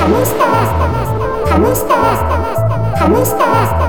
ハムスターハムスターハムスターハムスター。